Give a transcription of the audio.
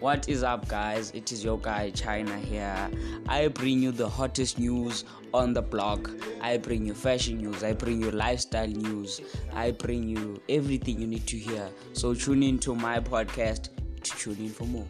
What is up, guys? It is your guy China here. I bring you the hottest news on the blog. I bring you fashion news. I bring you lifestyle news. I bring you everything you need to hear. So tune in to my podcast to tune in for more.